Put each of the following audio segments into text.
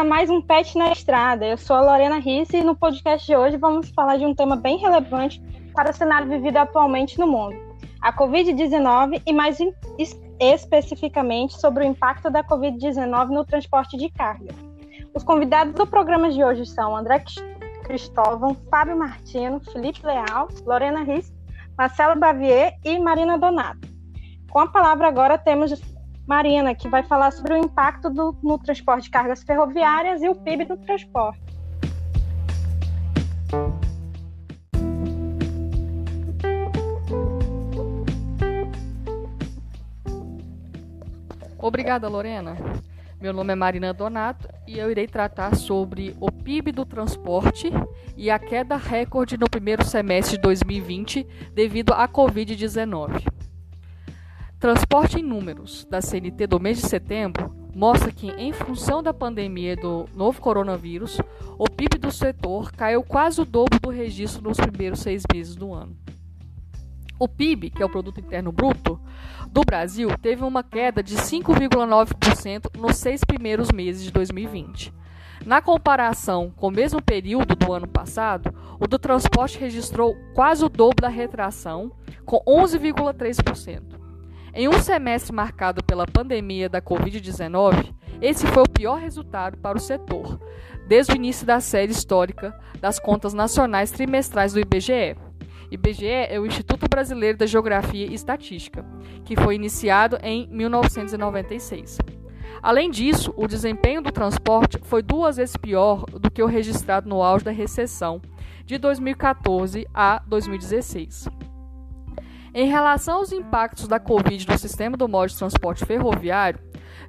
a mais um Pet na Estrada. Eu sou a Lorena Risse e no podcast de hoje vamos falar de um tema bem relevante para o cenário vivido atualmente no mundo: a Covid-19 e, mais especificamente, sobre o impacto da Covid-19 no transporte de carga. Os convidados do programa de hoje são André Cristóvão, Fábio Martino, Felipe Leal, Lorena Risse, Marcelo Bavier e Marina Donato. Com a palavra agora temos Marina, que vai falar sobre o impacto do, no transporte de cargas ferroviárias e o PIB do transporte. Obrigada, Lorena. Meu nome é Marina Donato e eu irei tratar sobre o PIB do transporte e a queda recorde no primeiro semestre de 2020 devido à Covid-19. Transporte em números da CNT do mês de setembro mostra que, em função da pandemia do novo coronavírus, o PIB do setor caiu quase o dobro do registro nos primeiros seis meses do ano. O PIB, que é o Produto Interno Bruto, do Brasil teve uma queda de 5,9% nos seis primeiros meses de 2020. Na comparação com o mesmo período do ano passado, o do transporte registrou quase o dobro da retração, com 11,3%. Em um semestre marcado pela pandemia da Covid-19, esse foi o pior resultado para o setor, desde o início da série histórica das contas nacionais trimestrais do IBGE. IBGE é o Instituto Brasileiro da Geografia e Estatística, que foi iniciado em 1996. Além disso, o desempenho do transporte foi duas vezes pior do que o registrado no auge da recessão de 2014 a 2016. Em relação aos impactos da Covid no sistema do modo de transporte ferroviário,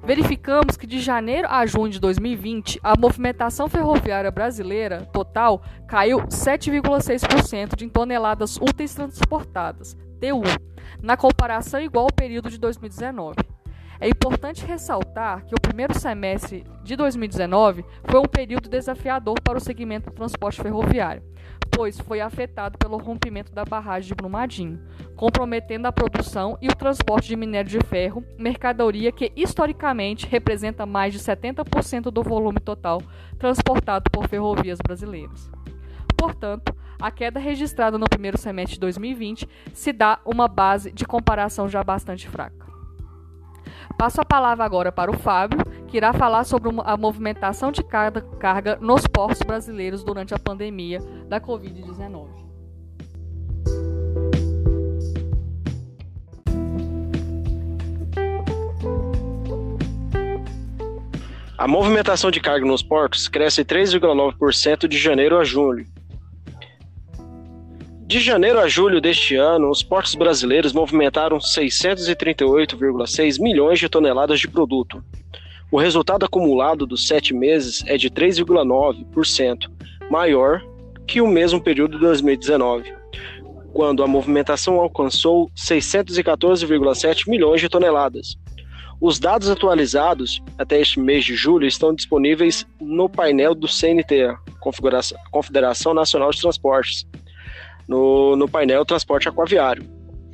verificamos que de janeiro a junho de 2020, a movimentação ferroviária brasileira total caiu 7,6% de toneladas úteis transportadas, TU, na comparação igual ao período de 2019. É importante ressaltar que o primeiro semestre de 2019 foi um período desafiador para o segmento do transporte ferroviário, pois foi afetado pelo rompimento da barragem de Brumadinho, comprometendo a produção e o transporte de minério de ferro, mercadoria que historicamente representa mais de 70% do volume total transportado por ferrovias brasileiras. Portanto, a queda registrada no primeiro semestre de 2020 se dá uma base de comparação já bastante fraca. Passo a palavra agora para o Fábio, que irá falar sobre a movimentação de carga nos portos brasileiros durante a pandemia da Covid-19. A movimentação de carga nos portos cresce 3,9% de janeiro a julho, de janeiro a julho deste ano, os portos brasileiros movimentaram 638,6 milhões de toneladas de produto. O resultado acumulado dos sete meses é de 3,9%, maior que o mesmo período de 2019, quando a movimentação alcançou 614,7 milhões de toneladas. Os dados atualizados até este mês de julho estão disponíveis no painel do CNT, Confederação Nacional de Transportes, no, no painel transporte aquaviário.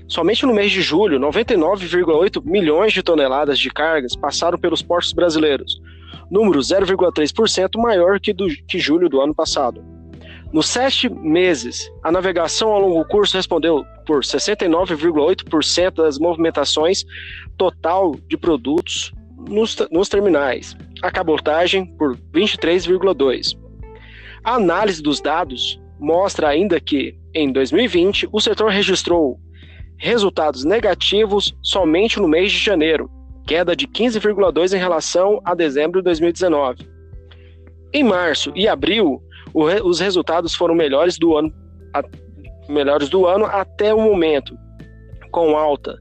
Somente no mês de julho, 99,8 milhões de toneladas de cargas passaram pelos portos brasileiros, número 0,3% maior que, do, que julho do ano passado. Nos sete meses, a navegação ao longo curso respondeu por 69,8% das movimentações total de produtos nos, nos terminais, a cabotagem por 23,2%. A análise dos dados mostra ainda que, em 2020, o setor registrou resultados negativos somente no mês de janeiro, queda de 15,2% em relação a dezembro de 2019. Em março e abril, os resultados foram melhores do ano, melhores do ano até o momento, com alta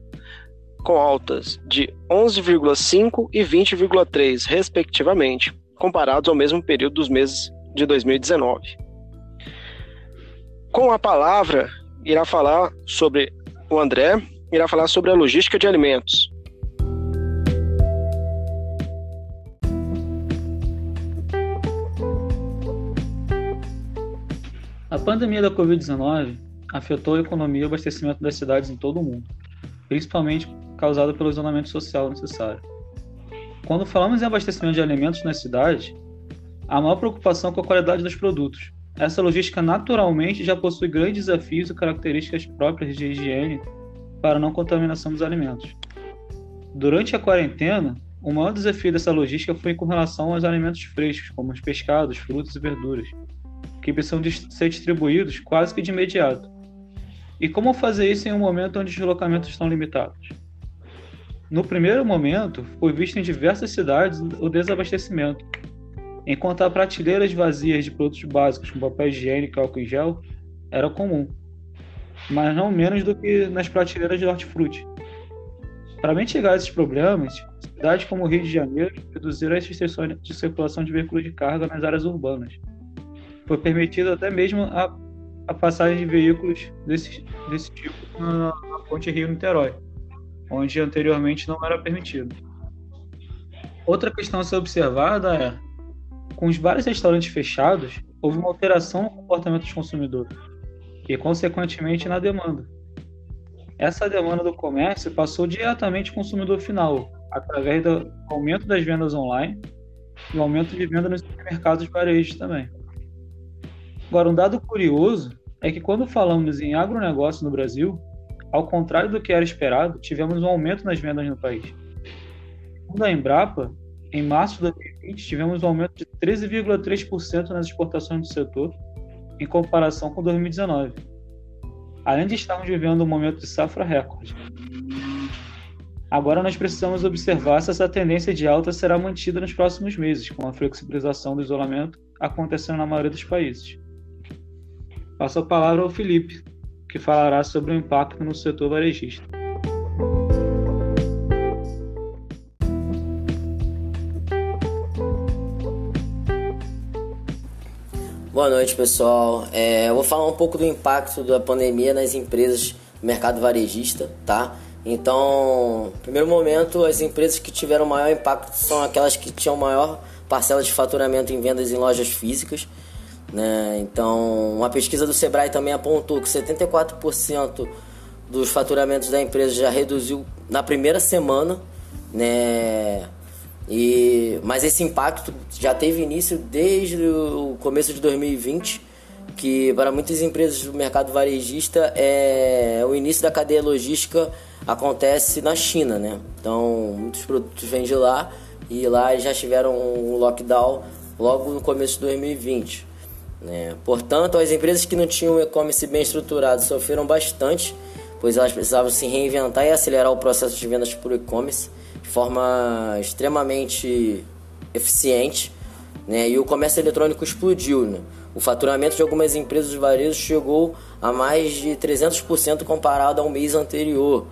com altas de 11,5 e 20,3 respectivamente, comparados ao mesmo período dos meses de 2019. Com a palavra, irá falar sobre o André, irá falar sobre a logística de alimentos. A pandemia da Covid-19 afetou a economia e o abastecimento das cidades em todo o mundo, principalmente causada pelo isolamento social necessário. Quando falamos em abastecimento de alimentos nas cidades, há maior preocupação com a qualidade dos produtos. Essa logística naturalmente já possui grandes desafios e características próprias de higiene para não contaminação dos alimentos. Durante a quarentena, o maior desafio dessa logística foi com relação aos alimentos frescos, como os pescados, frutas e verduras, que precisam ser distribuídos quase que de imediato. E como fazer isso em um momento onde os deslocamentos estão limitados? No primeiro momento, foi visto em diversas cidades o desabastecimento. Enquanto prateleiras vazias de produtos básicos como papel higiênico e álcool em gel era comum, mas não menos do que nas prateleiras de hortifruti. Para mitigar esses problemas, cidades como o Rio de Janeiro reduziram as restrições de circulação de veículos de carga nas áreas urbanas. Foi permitido até mesmo a, a passagem de veículos desse, desse tipo na, na ponte Rio-Niterói onde anteriormente não era permitido. Outra questão a ser observada é, com os vários restaurantes fechados, houve uma alteração no comportamento dos consumidores e, consequentemente, na demanda. Essa demanda do comércio passou diretamente ao consumidor final, através do aumento das vendas online e aumento de venda nos mercados de varejo também. Agora, um dado curioso é que quando falamos em agronegócio no Brasil, ao contrário do que era esperado, tivemos um aumento nas vendas no país. Segundo a Embrapa, em março de 2020, tivemos um aumento de 13,3% nas exportações do setor, em comparação com 2019. Além de estarmos vivendo um momento de safra recorde. Agora nós precisamos observar se essa tendência de alta será mantida nos próximos meses, com a flexibilização do isolamento acontecendo na maioria dos países. Passo a palavra ao Felipe, que falará sobre o impacto no setor varejista. Boa noite, pessoal. É, eu vou falar um pouco do impacto da pandemia nas empresas do mercado varejista, tá? Então, primeiro momento, as empresas que tiveram maior impacto são aquelas que tinham maior parcela de faturamento em vendas em lojas físicas. Né? Então, uma pesquisa do Sebrae também apontou que 74% dos faturamentos da empresa já reduziu na primeira semana, né? Mas esse impacto já teve início desde o começo de 2020, que para muitas empresas do mercado varejista é o início da cadeia logística acontece na China, né? Então muitos produtos vêm de lá e lá já tiveram um lockdown logo no começo de 2020. Né? Portanto, as empresas que não tinham e-commerce bem estruturado sofreram bastante, pois elas precisavam se reinventar e acelerar o processo de vendas por e-commerce de forma extremamente eficiente. Né? E o comércio eletrônico explodiu. Né? O faturamento de algumas empresas de varejo chegou a mais de 300% comparado ao mês anterior.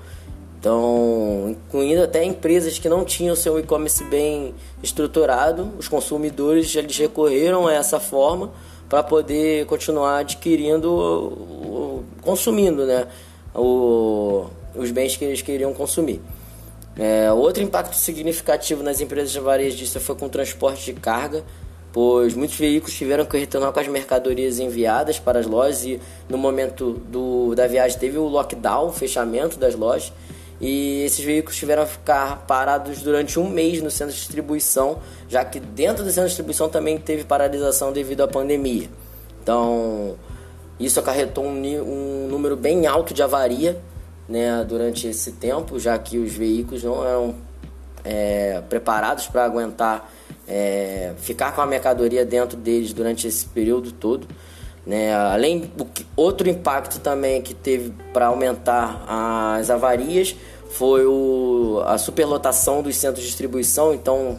Então, incluindo até empresas que não tinham seu e-commerce bem estruturado, os consumidores eles recorreram a essa forma para poder continuar adquirindo, consumindo né, o, os bens que eles queriam consumir. É, outro impacto significativo nas empresas de varejista foi com o transporte de carga, pois muitos veículos tiveram que retornar com as mercadorias enviadas para as lojas e no momento do, da viagem teve o lockdown, o fechamento das lojas e esses veículos tiveram que ficar parados durante um mês no centro de distribuição, já que dentro do centro de distribuição também teve paralisação devido à pandemia. Então, isso acarretou um, um número bem alto de avaria né, durante esse tempo, já que os veículos não eram é, preparados para aguentar é, ficar com a mercadoria dentro deles durante esse período todo. Né? Além do outro impacto também que teve para aumentar as avarias foi o, a superlotação dos centros de distribuição. Então,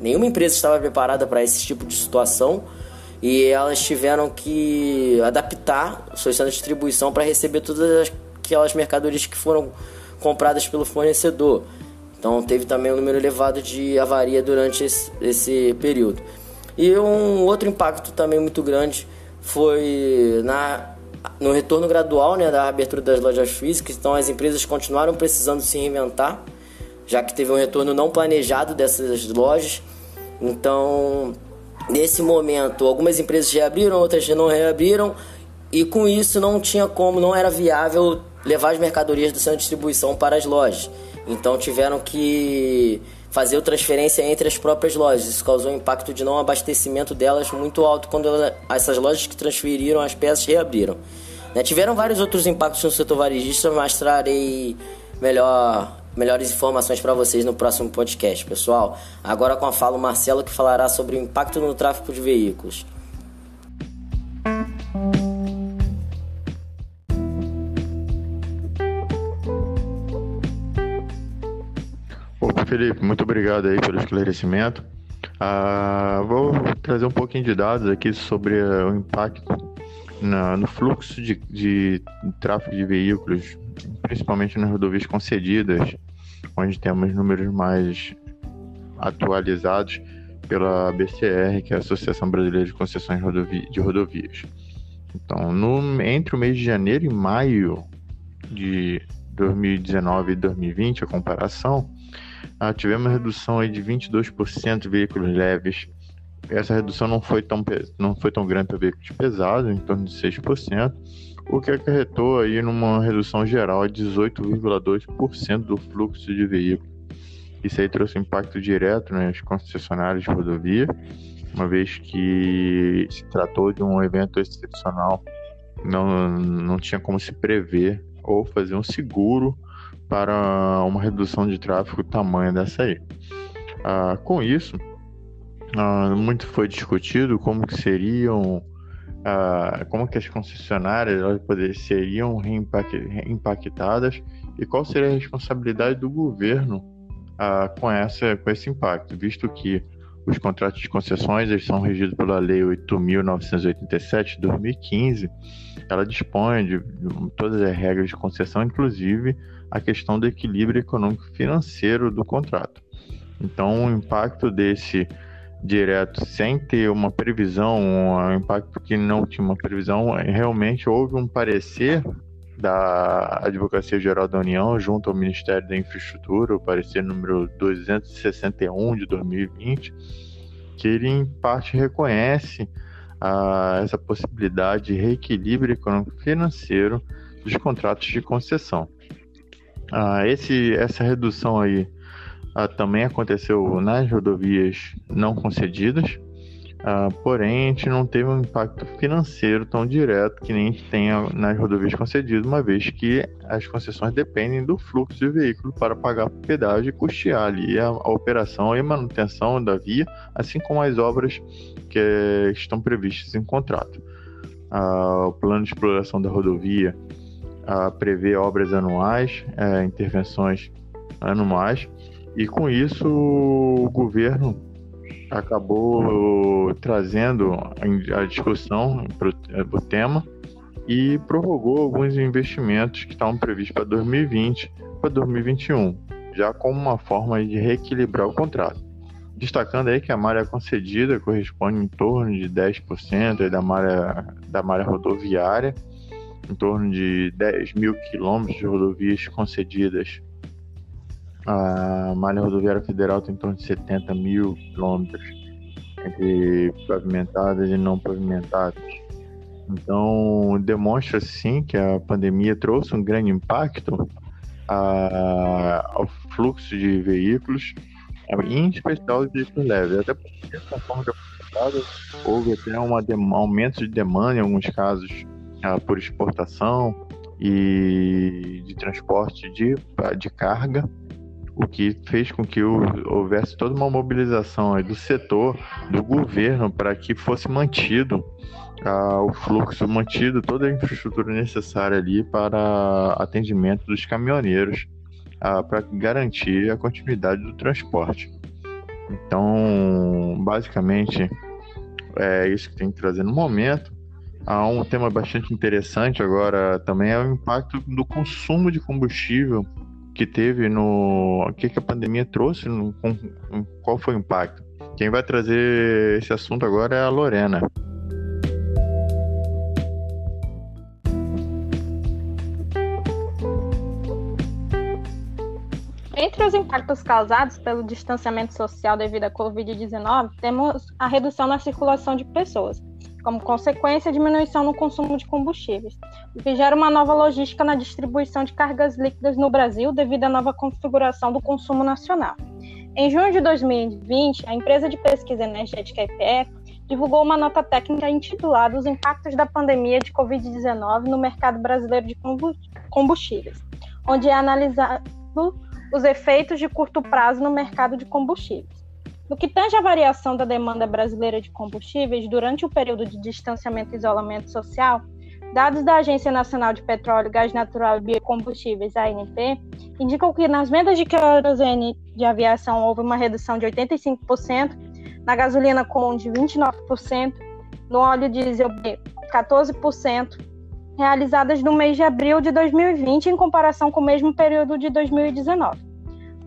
nenhuma empresa estava preparada para esse tipo de situação e elas tiveram que adaptar seus centros de distribuição para receber todas aquelas mercadorias que foram compradas pelo fornecedor. Então, teve também um número elevado de avaria durante esse, esse período. E um outro impacto também muito grande foi na, no retorno gradual né, da abertura das lojas físicas, então as empresas continuaram precisando se reinventar, já que teve um retorno não planejado dessas lojas. Então, nesse momento, algumas empresas reabriram, outras não reabriram, e com isso não tinha como, não era viável levar as mercadorias do centro de distribuição para as lojas. Então tiveram que fazer transferência entre as próprias lojas. Isso causou um impacto de não abastecimento delas muito alto quando ela, essas lojas que transferiram as peças reabriram. Né? Tiveram vários outros impactos no setor varejista, mas trarei melhor, melhores informações para vocês no próximo podcast, pessoal. Agora com a fala o Marcelo que falará sobre o impacto no tráfego de veículos. Felipe, muito obrigado aí pelo esclarecimento. Ah, vou trazer um pouquinho de dados aqui sobre o impacto na, no fluxo de, de tráfego de veículos, principalmente nas rodovias concedidas, onde temos números mais atualizados pela BCR, que é a Associação Brasileira de Concessões de Rodovias. Então, no, entre o mês de janeiro e maio de 2019 e 2020, a comparação, ah, tivemos uma redução aí de 22% de veículos leves, essa redução não foi tão, não foi tão grande para veículos pesados, em torno de 6%, o que acarretou aí numa redução geral de 18,2% do fluxo de veículos. Isso aí trouxe impacto direto nas concessionárias de rodovia, uma vez que se tratou de um evento excepcional, não, não tinha como se prever ou fazer um seguro para uma redução de tráfego tamanho dessa aí. Ah, com isso, ah, muito foi discutido como que seriam ah, como que as concessionárias elas poder, seriam impactadas e qual seria a responsabilidade do governo com essa com esse impacto, visto que os contratos de concessões eles são regidos pela Lei 8.987 de 2015. Ela dispõe de todas as regras de concessão, inclusive a questão do equilíbrio econômico-financeiro do contrato. Então, o impacto desse direto sem ter uma previsão, um impacto que não tinha uma previsão, realmente houve um parecer da Advocacia Geral da União junto ao Ministério da Infraestrutura, o parecer número 261 de 2020, que ele em parte reconhece ah, essa possibilidade de reequilíbrio econômico-financeiro dos contratos de concessão. Ah, esse, essa redução aí ah, também aconteceu nas rodovias não concedidas, ah, porém a gente não teve um impacto financeiro tão direto que nem a gente tem nas rodovias concedidas, uma vez que as concessões dependem do fluxo de veículo para pagar pedágio e custear ali a, a operação e manutenção da via, assim como as obras que estão previstas em contrato. Ah, o plano de exploração da rodovia ah, prevê obras anuais, eh, intervenções anuais, e com isso o governo acabou trazendo a discussão para o tema e prorrogou alguns investimentos que estavam previstos para 2020 para 2021, já como uma forma de reequilibrar o contrato. Destacando aí que a malha concedida corresponde em torno de 10% da malha, da malha rodoviária, em torno de 10 mil quilômetros de rodovias concedidas a malha rodoviária federal tem em torno de 70 mil quilômetros entre pavimentadas e não pavimentadas. Então, demonstra sim que a pandemia trouxe um grande impacto a, ao fluxo de veículos, em especial de veículos leves. Até porque, conforme apresentado, houve até um aumento de demanda em alguns casos por exportação e de transporte de, de carga o que fez com que houvesse toda uma mobilização do setor, do governo, para que fosse mantido ah, o fluxo, mantido toda a infraestrutura necessária ali para atendimento dos caminhoneiros, ah, para garantir a continuidade do transporte. Então, basicamente, é isso que tem que trazer no momento. Há um tema bastante interessante agora também é o impacto do consumo de combustível que teve no. O que, que a pandemia trouxe, no, qual foi o impacto. Quem vai trazer esse assunto agora é a Lorena. Entre os impactos causados pelo distanciamento social devido à Covid-19, temos a redução na circulação de pessoas, como consequência, diminuição no consumo de combustíveis, o que gera uma nova logística na distribuição de cargas líquidas no Brasil devido à nova configuração do consumo nacional. Em junho de 2020, a empresa de pesquisa energética EPE divulgou uma nota técnica intitulada Os impactos da pandemia de Covid-19 no mercado brasileiro de combustíveis, onde é analisado os efeitos de curto prazo no mercado de combustíveis. No que tange à variação da demanda brasileira de combustíveis durante o período de distanciamento e isolamento social, dados da Agência Nacional de Petróleo, Gás Natural e Biocombustíveis, ANP, indicam que nas vendas de querosene de aviação houve uma redução de 85%, na gasolina comum de 29%, no óleo diesel B 14%, realizadas no mês de abril de 2020 em comparação com o mesmo período de 2019.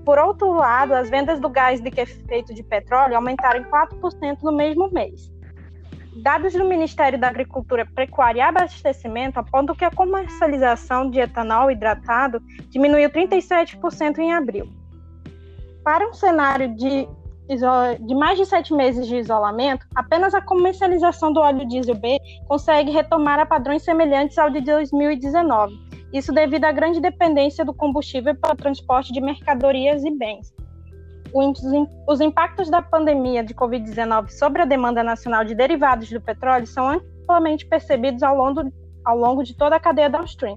Por outro lado, as vendas do gás de efeito de petróleo aumentaram em 4% no mesmo mês. Dados do Ministério da Agricultura, Pecuária e Abastecimento apontam que a comercialização de etanol hidratado diminuiu 37% em abril. Para um cenário de, de mais de sete meses de isolamento, apenas a comercialização do óleo diesel B consegue retomar a padrões semelhantes ao de 2019, isso devido à grande dependência do combustível para o transporte de mercadorias e bens. Os impactos da pandemia de Covid-19 sobre a demanda nacional de derivados do petróleo são amplamente percebidos ao longo, ao longo de toda a cadeia downstream.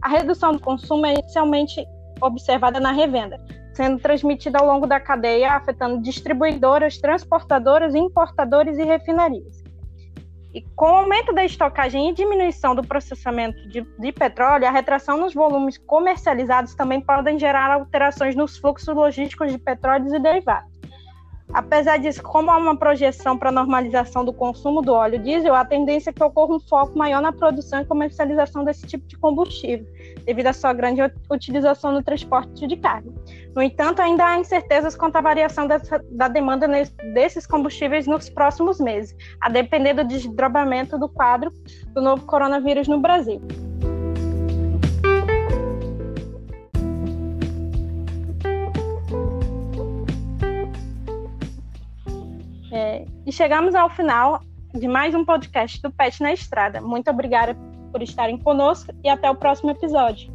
A redução do consumo é inicialmente observada na revenda, sendo transmitida ao longo da cadeia, afetando distribuidoras, transportadoras, importadores e refinarias. E com o aumento da estocagem e diminuição do processamento de, de, petróleo, a retração nos volumes comercializados também podem gerar alterações nos fluxos logísticos de petróleo e derivados. Apesar disso, como há uma projeção para a normalização do consumo do óleo diesel, a tendência é que ocorra um foco maior na produção e comercialização desse tipo de combustível, devido à sua grande utilização no transporte de carga. No entanto, ainda há incertezas quanto à variação dessa, da demanda desses combustíveis nos próximos meses, a depender do desdobramento do quadro do novo coronavírus no Brasil. Chegamos ao final de mais um podcast do Pet na Estrada. Muito obrigada por estarem conosco e até o próximo episódio.